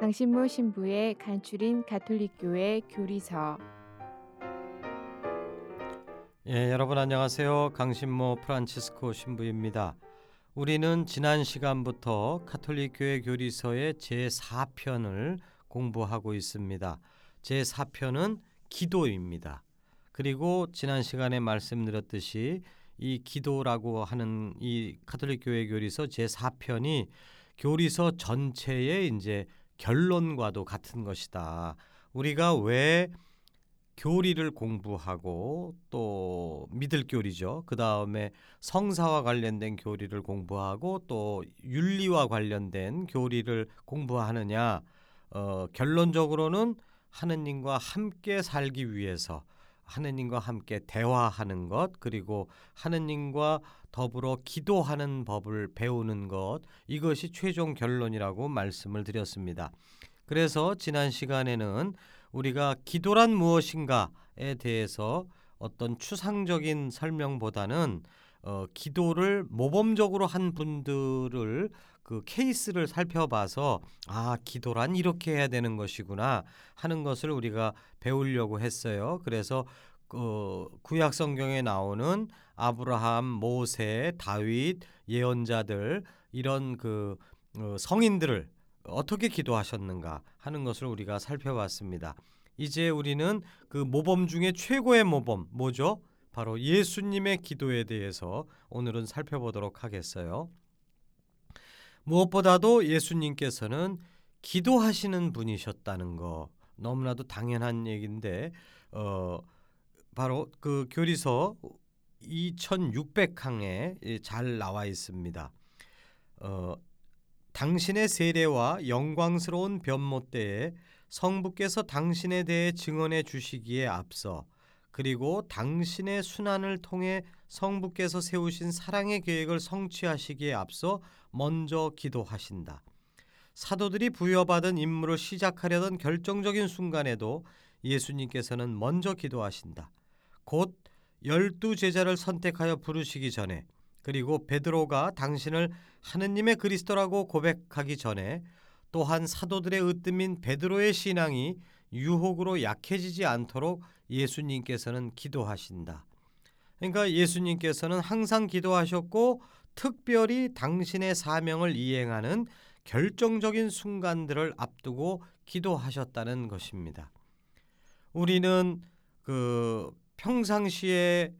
강신모 신부의 간추린 가톨릭교회 교리서 예, 여러분 안녕하세요. 강신모 프란치스코 신부입니다. 우리는 지난 시간부터 카톨릭 교회 교리서의 제4편을 공부하고 있습니다. 제4편은 기도입니다. 그리고 지난 시간에 말씀드렸듯이 이 기도라고 하는 이 카톨릭 교회 교리서 제4편이 교리서 전체의 이제 결론과도 같은 것이다. 우리가 왜 교리를 공부하고 또 믿을 교리죠. 그 다음에 성사와 관련된 교리를 공부하고 또 윤리와 관련된 교리를 공부하느냐. 어, 결론적으로는 하느님과 함께 살기 위해서 하느님과 함께 대화하는 것 그리고 하느님과 더불어 기도하는 법을 배우는 것 이것이 최종 결론이라고 말씀을 드렸습니다. 그래서 지난 시간에는 우리가 기도란 무엇인가에 대해서 어떤 추상적인 설명보다는 어, 기도를 모범적으로 한 분들을 그 케이스를 살펴봐서 아 기도란 이렇게 해야 되는 것이구나 하는 것을 우리가 배우려고 했어요. 그래서 그 구약 성경에 나오는 아브라함, 모세, 다윗, 예언자들 이런 그 어, 성인들을 어떻게 기도하셨는가 하는 것을 우리가 살펴봤습니다. 이제 우리는 그 모범 중에 최고의 모범 뭐죠? 바로 예수님의 기도에 대해서 오늘은 살펴보도록 하겠어요. 무엇보다도 예수님께서는 기도하시는 분이셨다는 거 너무나도 당연한 얘기인데 어 바로 그 교리서 2600항에 잘 나와 있습니다. 어 당신의 세례와 영광스러운 변모 때에 성부께서 당신에 대해 증언해 주시기에 앞서 그리고 당신의 순환을 통해 성부께서 세우신 사랑의 계획을 성취하시기에 앞서 먼저 기도하신다. 사도들이 부여받은 임무를 시작하려던 결정적인 순간에도 예수님께서는 먼저 기도하신다. 곧 열두 제자를 선택하여 부르시기 전에 그리고 베드로가 당신을 하느님의 그리스도라고 고백하기 전에 또한 사도들의 으뜸인 베드로의 신앙이 유혹으로 약해지지 않도록 예수님께서는 기도하신다. 그러니까 예수님께서는 항상 기도하셨고 특별히 당신의 사명을 이행하는 결정적인 순간들을 앞두고 기도하셨다는 것입니다. 우리는 그 평상시에는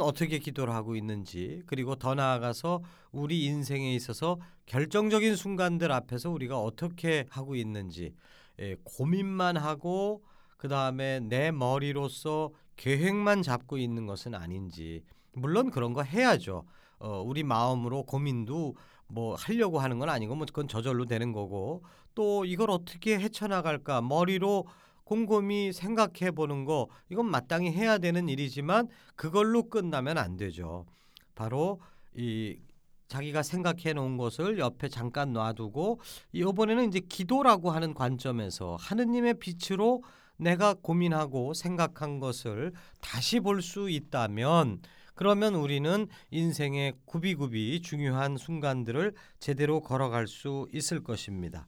어떻게 기도를 하고 있는지 그리고 더 나아가서 우리 인생에 있어서 결정적인 순간들 앞에서 우리가 어떻게 하고 있는지 예, 고민만 하고 그 다음에 내 머리로서 계획만 잡고 있는 것은 아닌지 물론 그런 거 해야죠. 어, 우리 마음으로 고민도 뭐 하려고 하는 건 아니고 뭐 그건 저절로 되는 거고 또 이걸 어떻게 헤쳐나갈까 머리로 곰곰이 생각해 보는 거 이건 마땅히 해야 되는 일이지만 그걸로 끝나면 안 되죠. 바로 이 자기가 생각해 놓은 것을 옆에 잠깐 놔두고 이번에는 이제 기도라고 하는 관점에서 하느님의 빛으로 내가 고민하고 생각한 것을 다시 볼 수 있다면 그러면 우리는 인생의 구비구비 중요한 순간들을 제대로 걸어갈 수 있을 것입니다.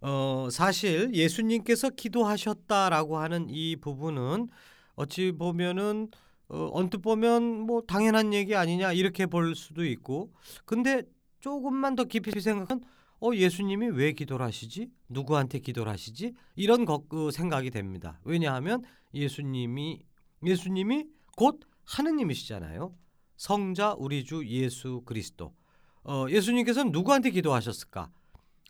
어, 사실 예수님께서 기도하셨다라고 하는 이 부분은 어찌 보면은 어, 언뜻 보면 뭐 당연한 얘기 아니냐 이렇게 볼 수도 있고 근데 조금만 더 깊이 생각하면 어 예수님이 왜 기도를 하시지 누구한테 기도를 하시지 이런 거, 그 생각이 됩니다 왜냐하면 예수님이 예수님이 곧 하느님이시잖아요. 성자 우리 주 예수 그리스도. 어, 예수님께서는 누구한테 기도하셨을까?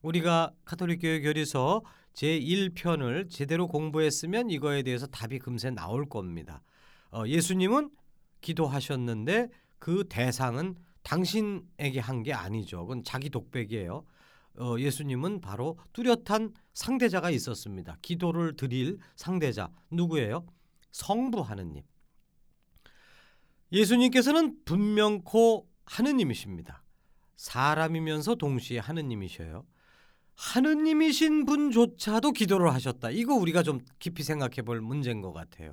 우리가 카톨릭 교회 교리서 제1편을 제대로 공부했으면 이거에 대해서 답이 금세 나올 겁니다. 어, 예수님은 기도하셨는데 그 대상은 당신에게 한 게 아니죠. 그건 자기 독백이에요. 어, 예수님은 바로 뚜렷한 상대자가 있었습니다. 기도를 드릴 상대자 누구예요? 성부 하느님. 예수님께서는 분명코 하느님이십니다. 사람이면서 동시에 하느님이셔요. 하느님이신 분조차도 기도를 하셨다. 이거 우리가 좀 깊이 생각해 볼 문제인 것 같아요.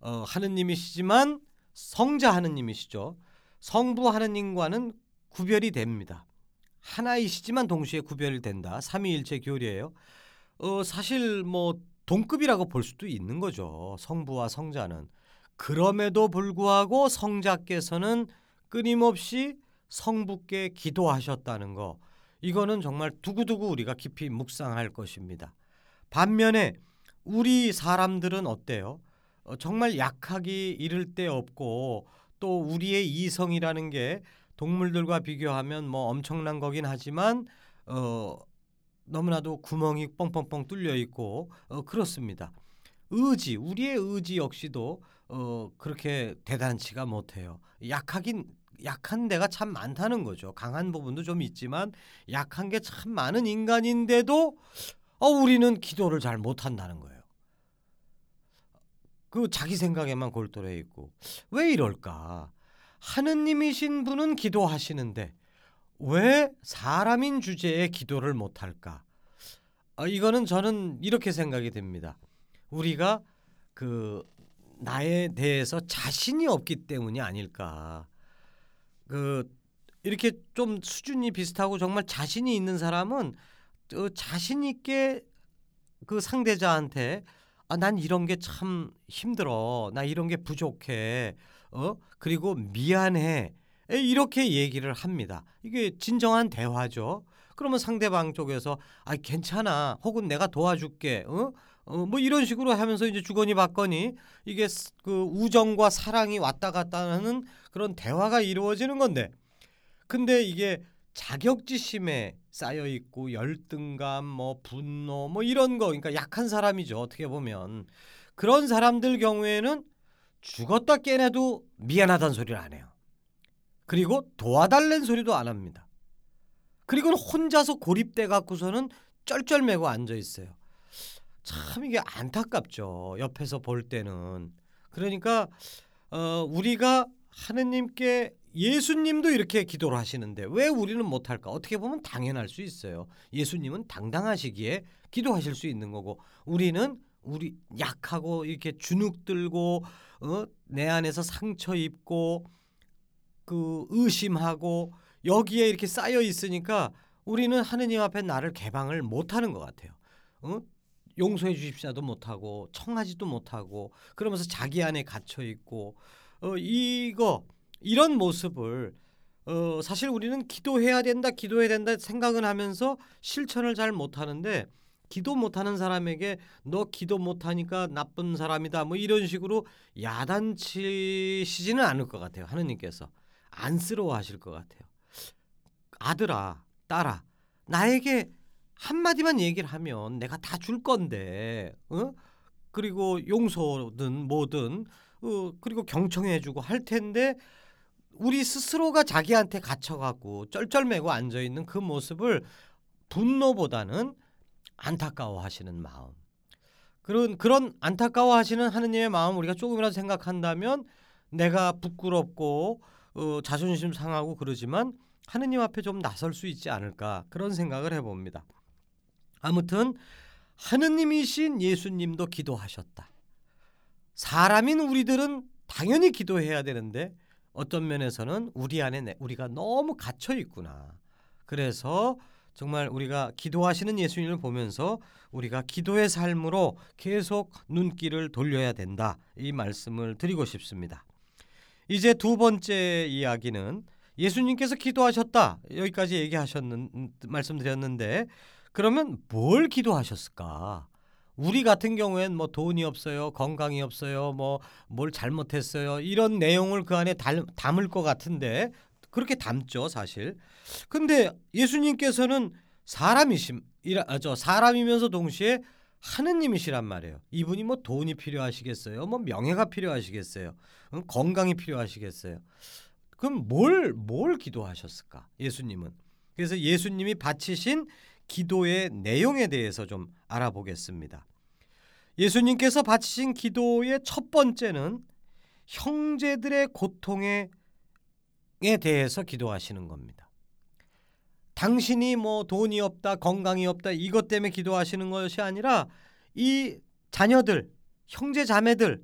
어, 하느님이시지만 성자 하느님이시죠. 성부 하느님과는 구별이 됩니다. 하나이시지만 동시에 구별이 된다. 삼위일체 교리예요. 어, 사실 뭐 동급이라고 볼 수도 있는 거죠. 성부와 성자는. 그럼에도 불구하고 성자께서는 끊임없이 성부께 기도하셨다는 거. 이거는 정말 두고두고 우리가 깊이 묵상할 것입니다. 반면에 우리 사람들은 어때요? 어, 정말 약하기 이를 데 없고 또 우리의 이성이라는 게 동물들과 비교하면 뭐 엄청난 거긴 하지만 어 너무나도 구멍이 뻥뻥뻥 뚫려 있고 어 그렇습니다. 의지, 우리의 의지 역시도 어 그렇게 대단치가 못해요. 약하긴 약한 데가 참 많다는 거죠. 강한 부분도 좀 있지만 약한 게 참 많은 인간인데도 어 우리는 기도를 잘 못한다는 거예요. 그 자기 생각에만 골똘해 있고 왜 이럴까? 하느님이신 분은 기도하시는데 왜 사람인 주제에 기도를 못할까? 어, 이거는 저는 이렇게 생각이 됩니다. 우리가 그 나에 대해서 자신이 없기 때문이 아닐까. 그 이렇게 좀 수준이 비슷하고 정말 자신이 있는 사람은 어, 자신 있게 그 상대자한테 아, 난 이런 게 참 힘들어. 나 이런 게 부족해. 어? 그리고 미안해. 이렇게 얘기를 합니다. 이게 진정한 대화죠. 그러면 상대방 쪽에서 아 괜찮아. 혹은 내가 도와줄게. 어? 어, 뭐 이런 식으로 하면서 이제 주거니 받거니 이게 그 우정과 사랑이 왔다 갔다 하는 그런 대화가 이루어지는 건데 근데 이게 자격지심에 쌓여 있고 열등감 뭐 분노 뭐 이런 거 그러니까 약한 사람이죠 어떻게 보면 그런 사람들 경우에는 죽었다 깨내도 미안하다는 소리를 안 해요 그리고 도와달랜 소리도 안 합니다 그리고 혼자서 고립돼 갖고서는 쩔쩔매고 앉아 있어요 참 이게 안타깝죠. 옆에서 볼 때는. 그러니까 어, 우리가 하느님께 예수님도 이렇게 기도를 하시는데 왜 우리는 못할까? 어떻게 보면 당연할 수 있어요. 예수님은 당당하시기에 기도하실 수 있는 거고 우리는 우리 약하고 이렇게 주눅 들고 어? 내 안에서 상처 입고 그 의심하고 여기에 이렇게 쌓여 있으니까 우리는 하느님 앞에 나를 개방을 못 하는 것 같아요. 어? 용서해 주십시오도 못 하고 청하지도 못 하고 그러면서 자기 안에 갇혀 있고 어 이거 이런 모습을 어 사실 우리는 기도해야 된다 기도해야 된다 생각은 하면서 실천을 잘 못 하는데 기도 못하는 사람에게 너 기도 못하니까 나쁜 사람이다. 뭐 이런 식으로 야단치시지는 않을 것 같아요 하느님께서. 안쓰러워하실 것 같아요. 아들아 딸아 나에게 한마디만 얘기를 하면 내가 다 줄 건데 어? 그리고 용서든 뭐든 어, 그리고 경청해주고 할 텐데 우리 스스로가 자기한테 갇혀갖고 쩔쩔매고 앉아있는 그 모습을 분노보다는 안타까워하시는 마음 그런 그런 안타까워하시는 하느님의 마음 우리가 조금이라도 생각한다면 내가 부끄럽고 어, 자존심 상하고 그러지만 하느님 앞에 좀 나설 수 있지 않을까 그런 생각을 해봅니다. 아무튼 하느님이신 예수님도 기도하셨다. 사람인 우리들은 당연히 기도해야 되는데 어떤 면에서는 우리 안에 우리가 너무 갇혀 있구나. 그래서 정말 우리가 기도하시는 예수님을 보면서 우리가 기도의 삶으로 계속 눈길을 돌려야 된다. 이 말씀을 드리고 싶습니다. 이제 두 번째 이야기는 예수님께서 기도하셨다. 여기까지 얘기하셨는 말씀드렸는데 그러면 뭘 기도하셨을까? 우리 같은 경우엔 뭐 돈이 없어요, 건강이 없어요, 뭐 뭘 잘못했어요 이런 내용을 그 안에 달, 담을 것 같은데 그렇게 담죠 사실. 근데 예수님께서는 사람이심, 아, 저 사람이면서 동시에 하느님이시란 말이에요. 이분이 뭐 돈이 필요하시겠어요? 뭐 명예가 필요하시겠어요? 건강이 필요하시겠어요? 그럼 뭘뭘 기도하셨을까? 예수님은. 그래서 예수님이 바치신 기도의 내용에 대해서 좀 알아보겠습니다. 예수님께서 바치신 기도의 첫 번째는 형제들의 고통에 대해서 기도하시는 겁니다. 당신이 뭐 돈이 없다, 건강이 없다 이것 때문에 기도하시는 것이 아니라 이 자녀들, 형제 자매들,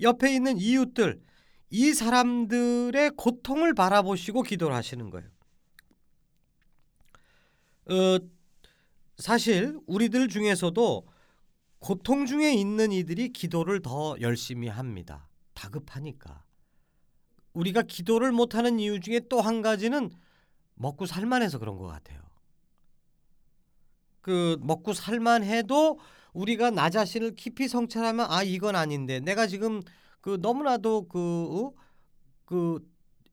옆에 있는 이웃들 이 사람들의 고통을 바라보시고 기도를 하시는 거예요. 어, 사실 우리들 중에서도 고통 중에 있는 이들이 기도를 더 열심히 합니다. 다급하니까. 우리가 기도를 못하는 이유 중에 또 한 가지는 먹고 살만해서 그런 것 같아요. 그 먹고 살만해도 우리가 나 자신을 깊이 성찰하면 아 이건 아닌데 내가 지금 그 너무나도 그, 어? 그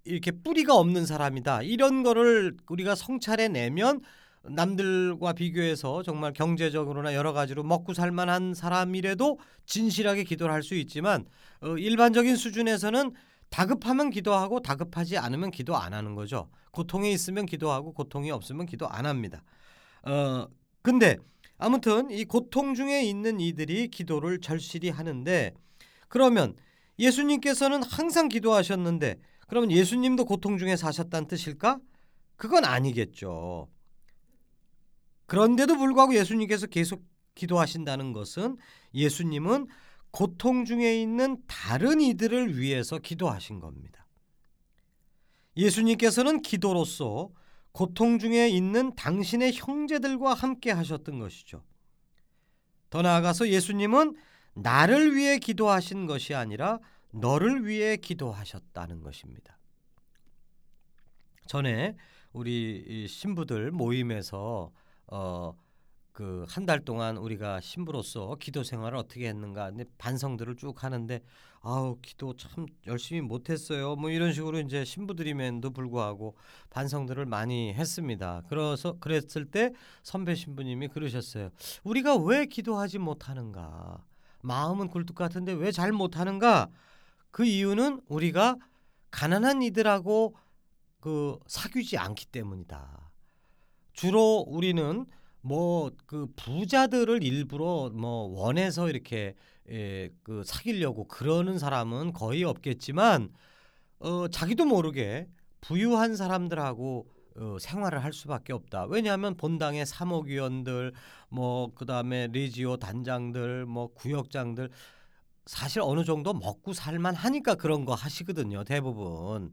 이렇게 뿌리가 없는 사람이다 이런 거를 우리가 성찰해 내면 남들과 비교해서 정말 경제적으로나 여러 가지로 먹고 살만한 사람이라도 진실하게 기도를 할 수 있지만 어, 일반적인 수준에서는 다급하면 기도하고 다급하지 않으면 기도 안 하는 거죠. 고통에 있으면 기도하고 고통이 없으면 기도 안 합니다. 어 근데 아무튼 이 고통 중에 있는 이들이 기도를 절실히 하는데 그러면 예수님께서는 항상 기도하셨는데 그러면 예수님도 고통 중에 사셨다는 뜻일까? 그건 아니겠죠. 그런데도 불구하고 예수님께서 계속 기도하신다는 것은 예수님은 고통 중에 있는 다른 이들을 위해서 기도하신 겁니다. 예수님께서는 기도로서 고통 중에 있는 당신의 형제들과 함께 하셨던 것이죠. 더 나아가서 예수님은 나를 위해 기도하신 것이 아니라 너를 위해 기도하셨다는 것입니다. 전에 우리 신부들 모임에서 어, 그 한 달 동안 우리가 신부로서 기도 생활을 어떻게 했는가. 근데 반성들을 쭉 하는데 아우 기도 참 열심히 못했어요. 뭐 이런 식으로 이제 신부들임에도 불구하고 반성들을 많이 했습니다. 그래서 그랬을 때 선배 신부님이 그러셨어요 우리가 왜 기도하지 못하는가? 마음은 굴뚝 같은데 왜 잘 못하는가? 그 이유는 우리가 가난한 이들하고 그 사귀지 않기 때문이다. 주로 우리는 뭐 그 부자들을 일부러 뭐 원해서 이렇게 예, 그 사귀려고 그러는 사람은 거의 없겠지만 어 자기도 모르게 부유한 사람들하고 어, 생활을 할 수밖에 없다. 왜냐하면 본당의 사목위원들, 뭐 그다음에 레지오 단장들, 뭐 구역장들 사실 어느 정도 먹고 살만 하니까 그런 거 하시거든요. 대부분.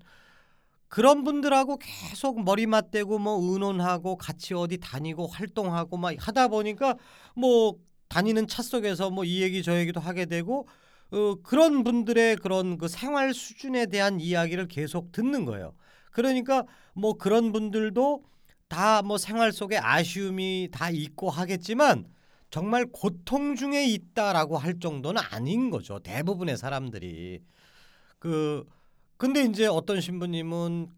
그런 분들하고 계속 머리 맞대고 뭐 의논하고 같이 어디 다니고 활동하고 막 하다 보니까 뭐 다니는 차 속에서 뭐 이 얘기 저 얘기도 하게 되고 어, 그런 분들의 그런 그 생활 수준에 대한 이야기를 계속 듣는 거예요. 그러니까 뭐 그런 분들도 다 뭐 생활 속에 아쉬움이 다 있고 하겠지만 정말 고통 중에 있다라고 할 정도는 아닌 거죠. 대부분의 사람들이 그 근데 이제 어떤 신부님은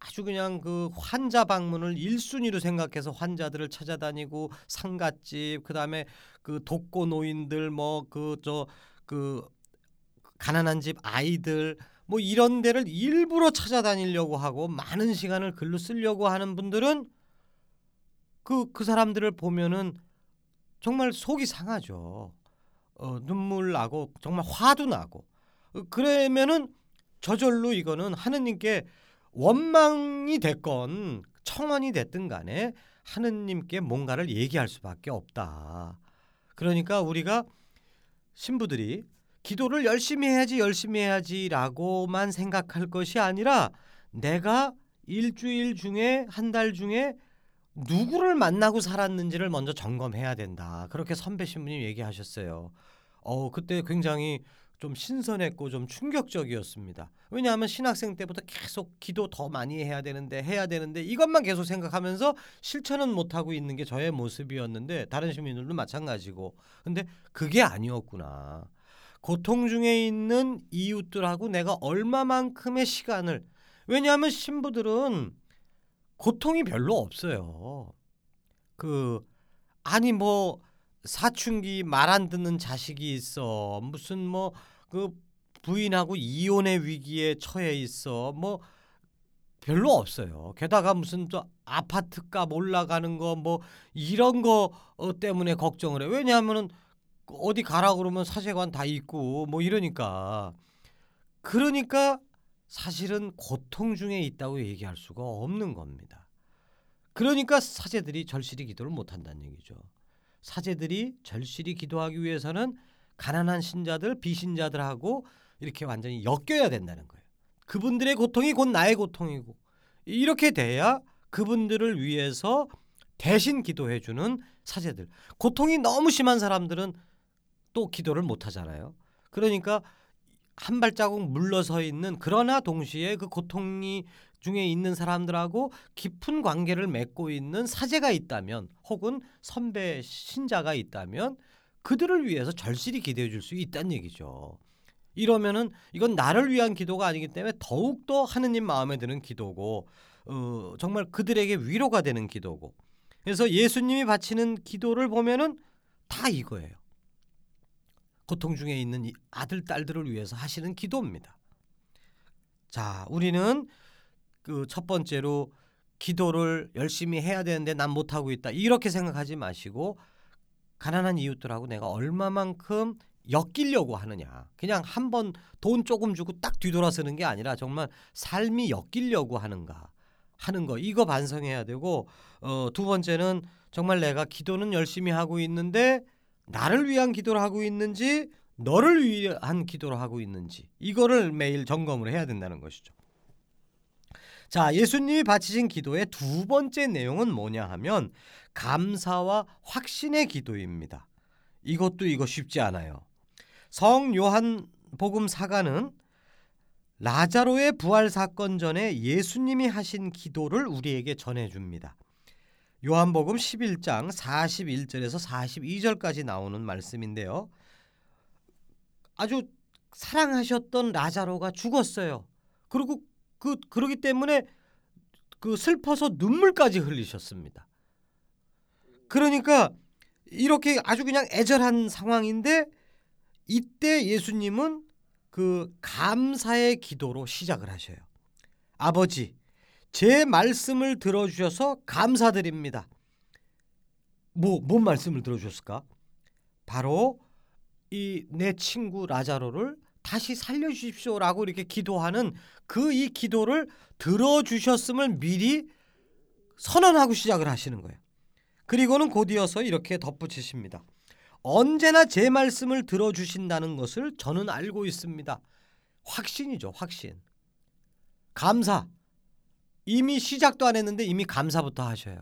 아주 그냥 그 환자 방문을 1순위로 생각해서 환자들을 찾아다니고 상갓집 그다음에 그 독거 노인들 뭐 그 저그 그 가난한 집 아이들 뭐 이런 데를 일부러 찾아다니려고 하고 많은 시간을 글로 쓰려고 하는 분들은 그그 그 사람들을 보면은 정말 속이 상하죠. 어, 눈물 나고 정말 화도 나고 어, 그러면은 저절로 이거는 하느님께 원망이 됐건 청원이 됐든 간에 하느님께 뭔가를 얘기할 수밖에 없다. 그러니까 우리가 신부들이 기도를 열심히 해야지 열심히 해야지라고만 생각할 것이 아니라 내가 일주일 중에 한 달 중에 누구를 만나고 살았는지를 먼저 점검해야 된다. 그렇게 선배 신부님 얘기하셨어요. 어 그때 굉장히 좀 신선했고 좀 충격적이었습니다. 왜냐하면 신학생 때부터 계속 기도 더 많이 해야 되는데 해야 되는데 이것만 계속 생각하면서 실천은 못 하고 있는 게 저의 모습이었는데 다른 시민들도 마찬가지고. 근데 그게 아니었구나. 고통 중에 있는 이웃들하고 내가 얼마만큼의 시간을 왜냐하면 신부들은 고통이 별로 없어요. 그 아니 뭐 사춘기 말 안 듣는 자식이 있어. 무슨 뭐 그 부인하고 이혼의 위기에 처해 있어. 뭐 별로 없어요. 게다가 무슨 또 아파트 값 올라가는 거 뭐 이런 거 어, 때문에 걱정을 해. 왜냐하면은 어디 가라 그러면 사제관 다 있고 뭐 이러니까 그러니까 사실은 고통 중에 있다고 얘기할 수가 없는 겁니다. 그러니까 사제들이 절실히 기도를 못 한다는 얘기죠. 사제들이 절실히 기도하기 위해서는 가난한 신자들, 비신자들하고 이렇게 완전히 엮여야 된다는 거예요. 그분들의 고통이 곧 나의 고통이고 이렇게 돼야 그분들을 위해서 대신 기도해 주는 사제들. 고통이 너무 심한 사람들은 또 기도를 못 하잖아요. 그러니까 한 발자국 물러서 있는 그러나 동시에 그 고통이 중에 있는 사람들하고 깊은 관계를 맺고 있는 사제가 있다면 혹은 선배 신자가 있다면 그들을 위해서 절실히 기도해 줄 수 있다는 얘기죠. 이러면은 이건 나를 위한 기도가 아니기 때문에 더욱더 하느님 마음에 드는 기도고 어, 정말 그들에게 위로가 되는 기도고 그래서 예수님이 바치는 기도를 보면은 다 이거예요. 고통 중에 있는 아들 딸들을 위해서 하시는 기도입니다. 자, 우리는 그 첫 번째로 기도를 열심히 해야 되는데 난 못하고 있다. 이렇게 생각하지 마시고 가난한 이웃들하고 내가 얼마만큼 엮이려고 하느냐. 그냥 한번 돈 조금 주고 딱 뒤돌아서는 게 아니라 정말 삶이 엮이려고 하는가 하는 거 이거 반성해야 되고 어, 두 번째는 정말 내가 기도는 열심히 하고 있는데 나를 위한 기도를 하고 있는지 너를 위한 기도를 하고 있는지 이거를 매일 점검을 해야 된다는 것이죠. 자, 예수님이 바치신 기도의 두 번째 내용은 뭐냐 하면 감사와 확신의 기도입니다. 이것도 이거 쉽지 않아요. 성 요한 복음 사가는 라자로의 부활 사건 전에 예수님이 하신 기도를 우리에게 전해 줍니다. 요한복음 11장 41절에서 42절까지 나오는 말씀인데요. 아주 사랑하셨던 라자로가 죽었어요. 그리고 그 그러기 때문에 그 슬퍼서 눈물까지 흘리셨습니다. 그러니까 이렇게 아주 그냥 애절한 상황인데 이때 예수님은 그 감사의 기도로 시작을 하셔요. 아버지, 제 말씀을 들어주셔서 감사드립니다. 뭐, 뭔 말씀을 들어주셨을까? 바로 이 내 친구 라자로를 다시 살려주십시오라고 이렇게 기도하는 그 이 기도를 들어주셨음을 미리 선언하고 시작을 하시는 거예요. 그리고는 곧이어서 이렇게 덧붙이십니다. 언제나 제 말씀을 들어주신다는 것을 저는 알고 있습니다. 확신이죠, 확신. 감사. 이미 시작도 안 했는데 이미 감사부터 하셔요.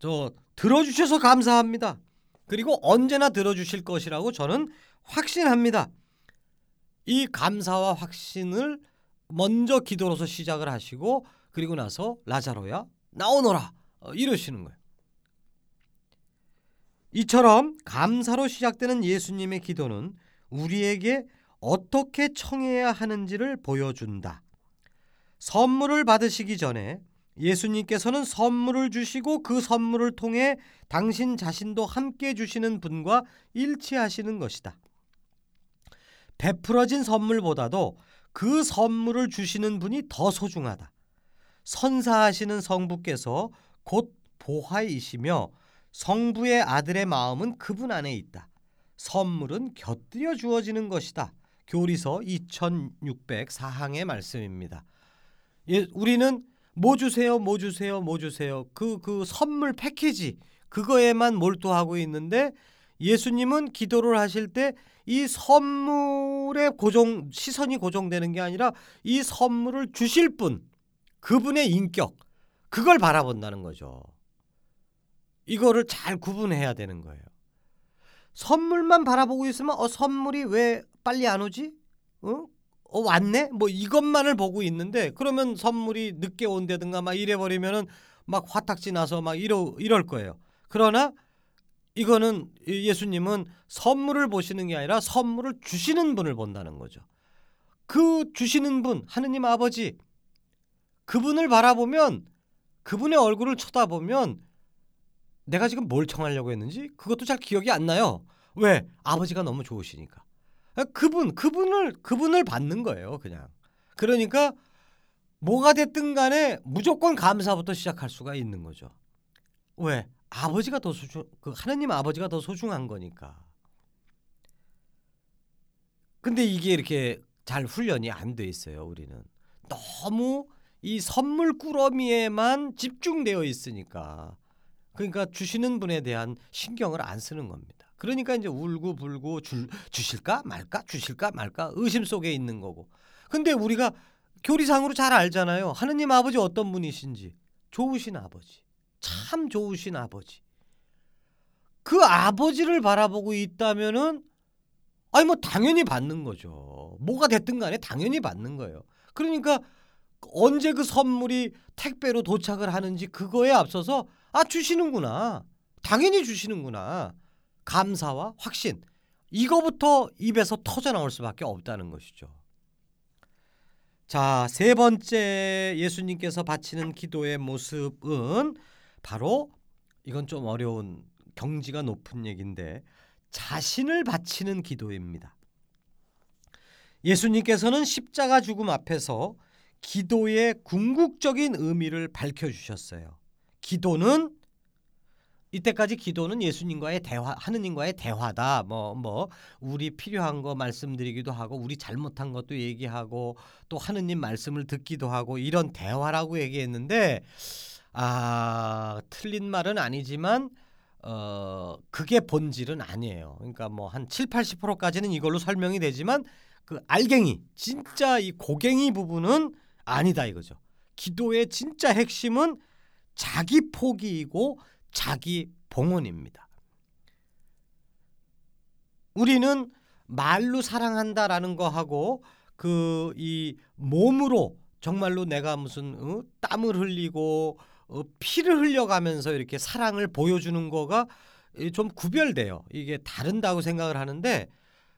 저 들어주셔서 감사합니다. 그리고 언제나 들어주실 것이라고 저는 확신합니다. 이 감사와 확신을 먼저 기도로서 시작을 하시고 그리고 나서 라자로야 나오너라 어, 이러시는 거예요. 이처럼 감사로 시작되는 예수님의 기도는 우리에게 어떻게 청해야 하는지를 보여준다. 선물을 받으시기 전에 예수님께서는 선물을 주시고 그 선물을 통해 당신 자신도 함께 주시는 분과 일치하시는 것이다. 베풀어진 선물보다도 그 선물을 주시는 분이 더 소중하다. 선사하시는 성부께서 곧 보화이시며 성부의 아들의 마음은 그분 안에 있다. 선물은 곁들여 주어지는 것이다. 교리서 2604항의 말씀입니다. 예, 우리는 뭐 주세요, 뭐 주세요, 뭐 주세요. 그, 그 선물 패키지, 그거에만 몰두하고 있는데 예수님은 기도를 하실 때 이 선물에 고정, 시선이 고정되는 게 아니라 이 선물을 주실 분, 그분의 인격, 그걸 바라본다는 거죠. 이거를 잘 구분해야 되는 거예요. 선물만 바라보고 있으면 어 선물이 왜 빨리 안 오지? 어? 어 왔네? 뭐 이것만을 보고 있는데 그러면 선물이 늦게 온다든가 막 이래 버리면은 막 화탁지 나서 막 이러 이럴 거예요. 그러나 이거는 예수님은 선물을 보시는 게 아니라 선물을 주시는 분을 본다는 거죠. 그 주시는 분 하느님 아버지 그분을 바라보면 그분의 얼굴을 쳐다보면 내가 지금 뭘 청하려고 했는지 그것도 잘 기억이 안 나요. 왜? 아버지가 너무 좋으시니까. 그분 그분을 그분을 받는 거예요, 그냥. 그러니까 뭐가 됐든 간에 무조건 감사부터 시작할 수가 있는 거죠. 왜? 아버지가 더 소중 그 하느님 아버지가 더 소중한 거니까. 근데 이게 이렇게 잘 훈련이 안 돼 있어요, 우리는. 너무 이 선물 꾸러미에만 집중되어 있으니까. 그러니까 주시는 분에 대한 신경을 안 쓰는 겁니다. 그러니까 이제 울고 불고 줄, 주실까 말까 주실까 말까 의심 속에 있는 거고. 근데 우리가 교리상으로 잘 알잖아요. 하느님 아버지 어떤 분이신지. 좋으신 아버지. 참 좋으신 아버지. 그 아버지를 바라보고 있다면은 아니 뭐 당연히 받는 거죠. 뭐가 됐든 간에 당연히 받는 거예요. 그러니까 언제 그 선물이 택배로 도착을 하는지 그거에 앞서서 아 주시는구나. 당연히 주시는구나. 감사와 확신. 이거부터 입에서 터져 나올 수밖에 없다는 것이죠. 자, 세 번째 예수님께서 바치는 기도의 모습은 바로 이건 좀 어려운 경지가 높은 얘기인데 자신을 바치는 기도입니다. 예수님께서는 십자가 죽음 앞에서 기도의 궁극적인 의미를 밝혀 주셨어요. 기도는 이때까지 기도는 예수님과의 대화, 하느님과의 대화다. 뭐뭐 뭐 우리 필요한 거 말씀드리기도 하고 우리 잘못한 것도 얘기하고 또 하느님 말씀을 듣기도 하고 이런 대화라고 얘기했는데 아 틀린 말은 아니지만 어 그게 본질은 아니에요. 그러니까 뭐 한 7, 80%까지는 이걸로 설명이 되지만 그 알갱이 진짜 이 고갱이 부분은 아니다 이거죠. 기도의 진짜 핵심은 자기 포기이고 자기 봉헌입니다. 우리는 말로 사랑한다라는 거 하고 그 이 몸으로 정말로 내가 무슨 어? 땀을 흘리고 어, 피를 흘려가면서 이렇게 사랑을 보여주는 거가 좀 구별돼요. 이게 다른다고 생각을 하는데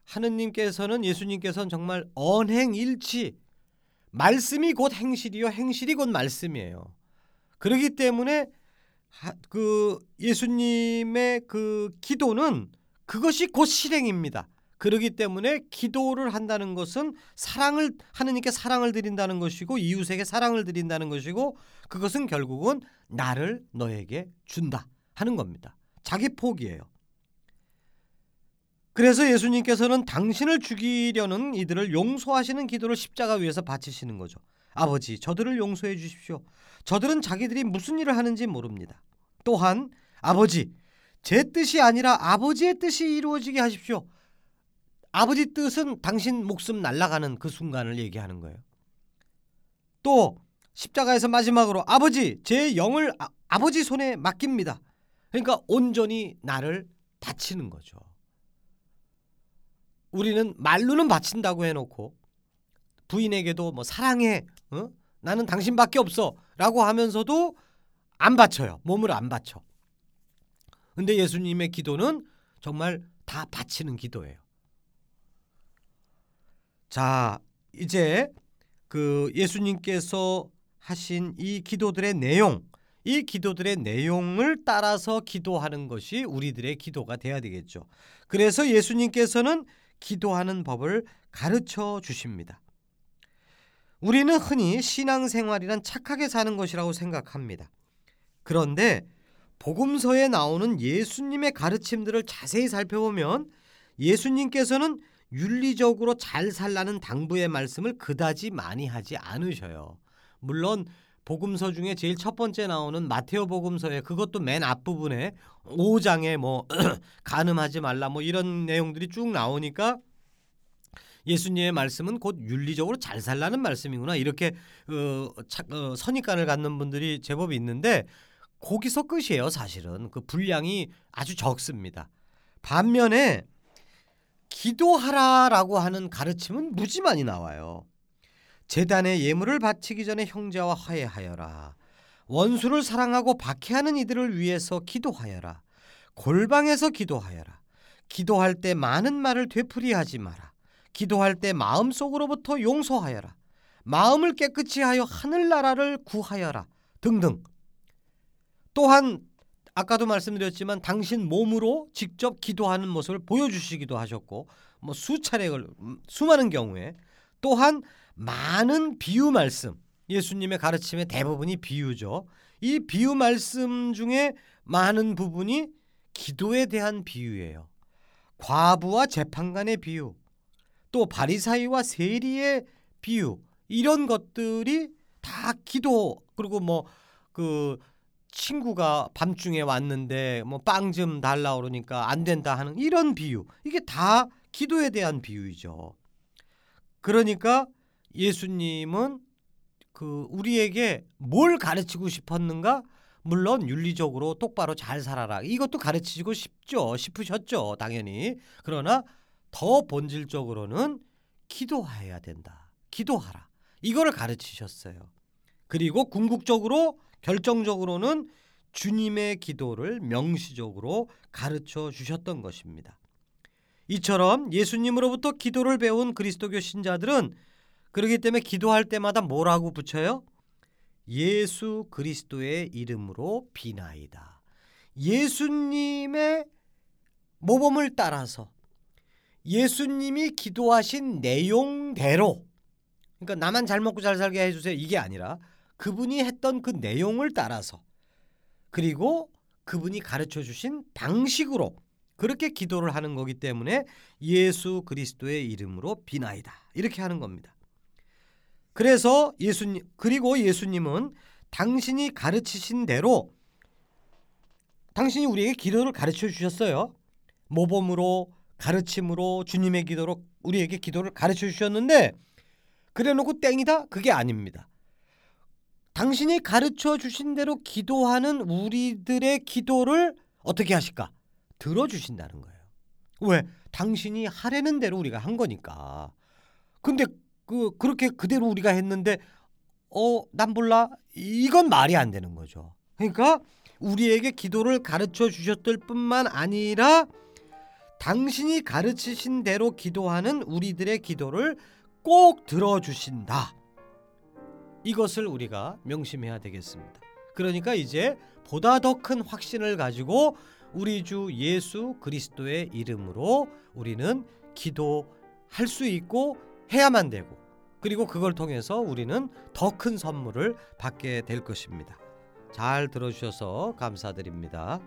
하느님께서는 예수님께서는 정말 언행일치 말씀이 곧 행실이요 행실이 곧 말씀이에요. 그렇기 때문에 그 예수님의 그 기도는 그것이 곧 실행입니다. 그러기 때문에 기도를 한다는 것은 사랑을 하느님께 사랑을 드린다는 것이고 이웃에게 사랑을 드린다는 것이고 그것은 결국은 나를 너에게 준다 하는 겁니다. 자기 포기예요. 그래서 예수님께서는 당신을 죽이려는 이들을 용서하시는 기도를 십자가 위에서 바치시는 거죠. 아버지, 저들을 용서해 주십시오. 저들은 자기들이 무슨 일을 하는지 모릅니다. 또한 아버지 제 뜻이 아니라 아버지의 뜻이 이루어지게 하십시오. 아버지 뜻은 당신 목숨 날아가는 그 순간을 얘기하는 거예요. 또 십자가에서 마지막으로 아버지 제 영을 아, 버지 손에 맡깁니다. 그러니까 온전히 나를 바치는 거죠. 우리는 말로는 바친다고 해놓고 부인에게도 뭐 사랑해, 어? 나는 당신밖에 없어라고 하면서도 안 바쳐요. 몸을 안 바쳐. 근데 예수님의 기도는 정말 다 바치는 기도예요. 자, 이제 그 예수님께서 하신 이 기도들의 내용, 이 기도들의 내용을 따라서 기도하는 것이 우리들의 기도가 돼야 되겠죠. 그래서 예수님께서는 기도하는 법을 가르쳐 주십니다. 우리는 흔히 신앙생활이란 착하게 사는 것이라고 생각합니다. 그런데 복음서에 나오는 예수님의 가르침들을 자세히 살펴보면 예수님께서는 윤리적으로 잘 살라는 당부의 말씀을 그다지 많이 하지 않으셔요. 물론 복음서 중에 제일 첫 번째 나오는 마테오 복음서에 그것도 맨 앞부분에 5장에 뭐 간음하지 말라 뭐 이런 내용들이 쭉 나오니까 예수님의 말씀은 곧 윤리적으로 잘 살라는 말씀이구나 이렇게 어, 차, 어, 선입관을 갖는 분들이 제법 있는데 거기서 끝이에요, 사실은. 그 분량이 아주 적습니다. 반면에 기도하라라고 하는 가르침은 무지 많이 나와요. 재단에 예물을 바치기 전에 형제와 화해하여라. 원수를 사랑하고 박해하는 이들을 위해서 기도하여라. 골방에서 기도하여라. 기도할 때 많은 말을 되풀이하지 마라. 기도할 때 마음속으로부터 용서하여라. 마음을 깨끗이 하여 하늘나라를 구하여라. 등등. 또한 아까도 말씀드렸지만 당신 몸으로 직접 기도하는 모습을 보여주시기도 하셨고 뭐 수차례 수많은 경우에 또한 많은 비유 말씀 예수님의 가르침의 대부분이 비유죠. 이 비유 말씀 중에 많은 부분이 기도에 대한 비유예요. 과부와 재판관의 비유, 또 바리사이와 세리의 비유 이런 것들이 다 기도 그리고 뭐 그 친구가 밤중에 왔는데 뭐 빵 좀 달라 그러니까 안 된다 하는 이런 비유 이게 다 기도에 대한 비유이죠. 그러니까 예수님은 그 우리에게 뭘 가르치고 싶었는가? 물론 윤리적으로 똑바로 잘 살아라. 이것도 가르치고 싶죠. 싶으셨죠. 당연히. 그러나 더 본질적으로는 기도해야 된다. 기도하라. 이거를 가르치셨어요. 그리고 궁극적으로 결정적으로는 주님의 기도를 명시적으로 가르쳐 주셨던 것입니다. 이처럼 예수님으로부터 기도를 배운 그리스도교 신자들은 그렇기 때문에 기도할 때마다 뭐라고 붙여요? 예수 그리스도의 이름으로 비나이다. 예수님의 모범을 따라서 예수님이 기도하신 내용대로 그러니까 나만 잘 먹고 잘 살게 해주세요 이게 아니라 그분이 했던 그 내용을 따라서 그리고 그분이 가르쳐 주신 방식으로 그렇게 기도를 하는 거기 때문에 예수 그리스도의 이름으로 비나이다 이렇게 하는 겁니다. 그래서 예수님 그리고 예수님은 당신이 가르치신 대로 당신이 우리에게 기도를 가르쳐 주셨어요. 모범으로 가르침으로 주님의 기도로 우리에게 기도를 가르쳐 주셨는데 그래 놓고 땡이다? 그게 아닙니다. 당신이 가르쳐 주신 대로 기도하는 우리들의 기도를 어떻게 하실까? 들어 주신다는 거예요. 왜? 당신이 하려는 대로 우리가 한 거니까. 근데 그 그렇게 그대로 우리가 했는데 어 난 몰라 이건 말이 안 되는 거죠. 그러니까 우리에게 기도를 가르쳐 주셨을 뿐만 아니라 당신이 가르치신 대로 기도하는 우리들의 기도를 꼭 들어주신다. 이것을 우리가 명심해야 되겠습니다. 그러니까 이제 보다 더 큰 확신을 가지고 우리 주 예수 그리스도의 이름으로 우리는 기도할 수 있고 해야만 되고 그리고 그걸 통해서 우리는 더 큰 선물을 받게 될 것입니다. 잘 들어주셔서 감사드립니다.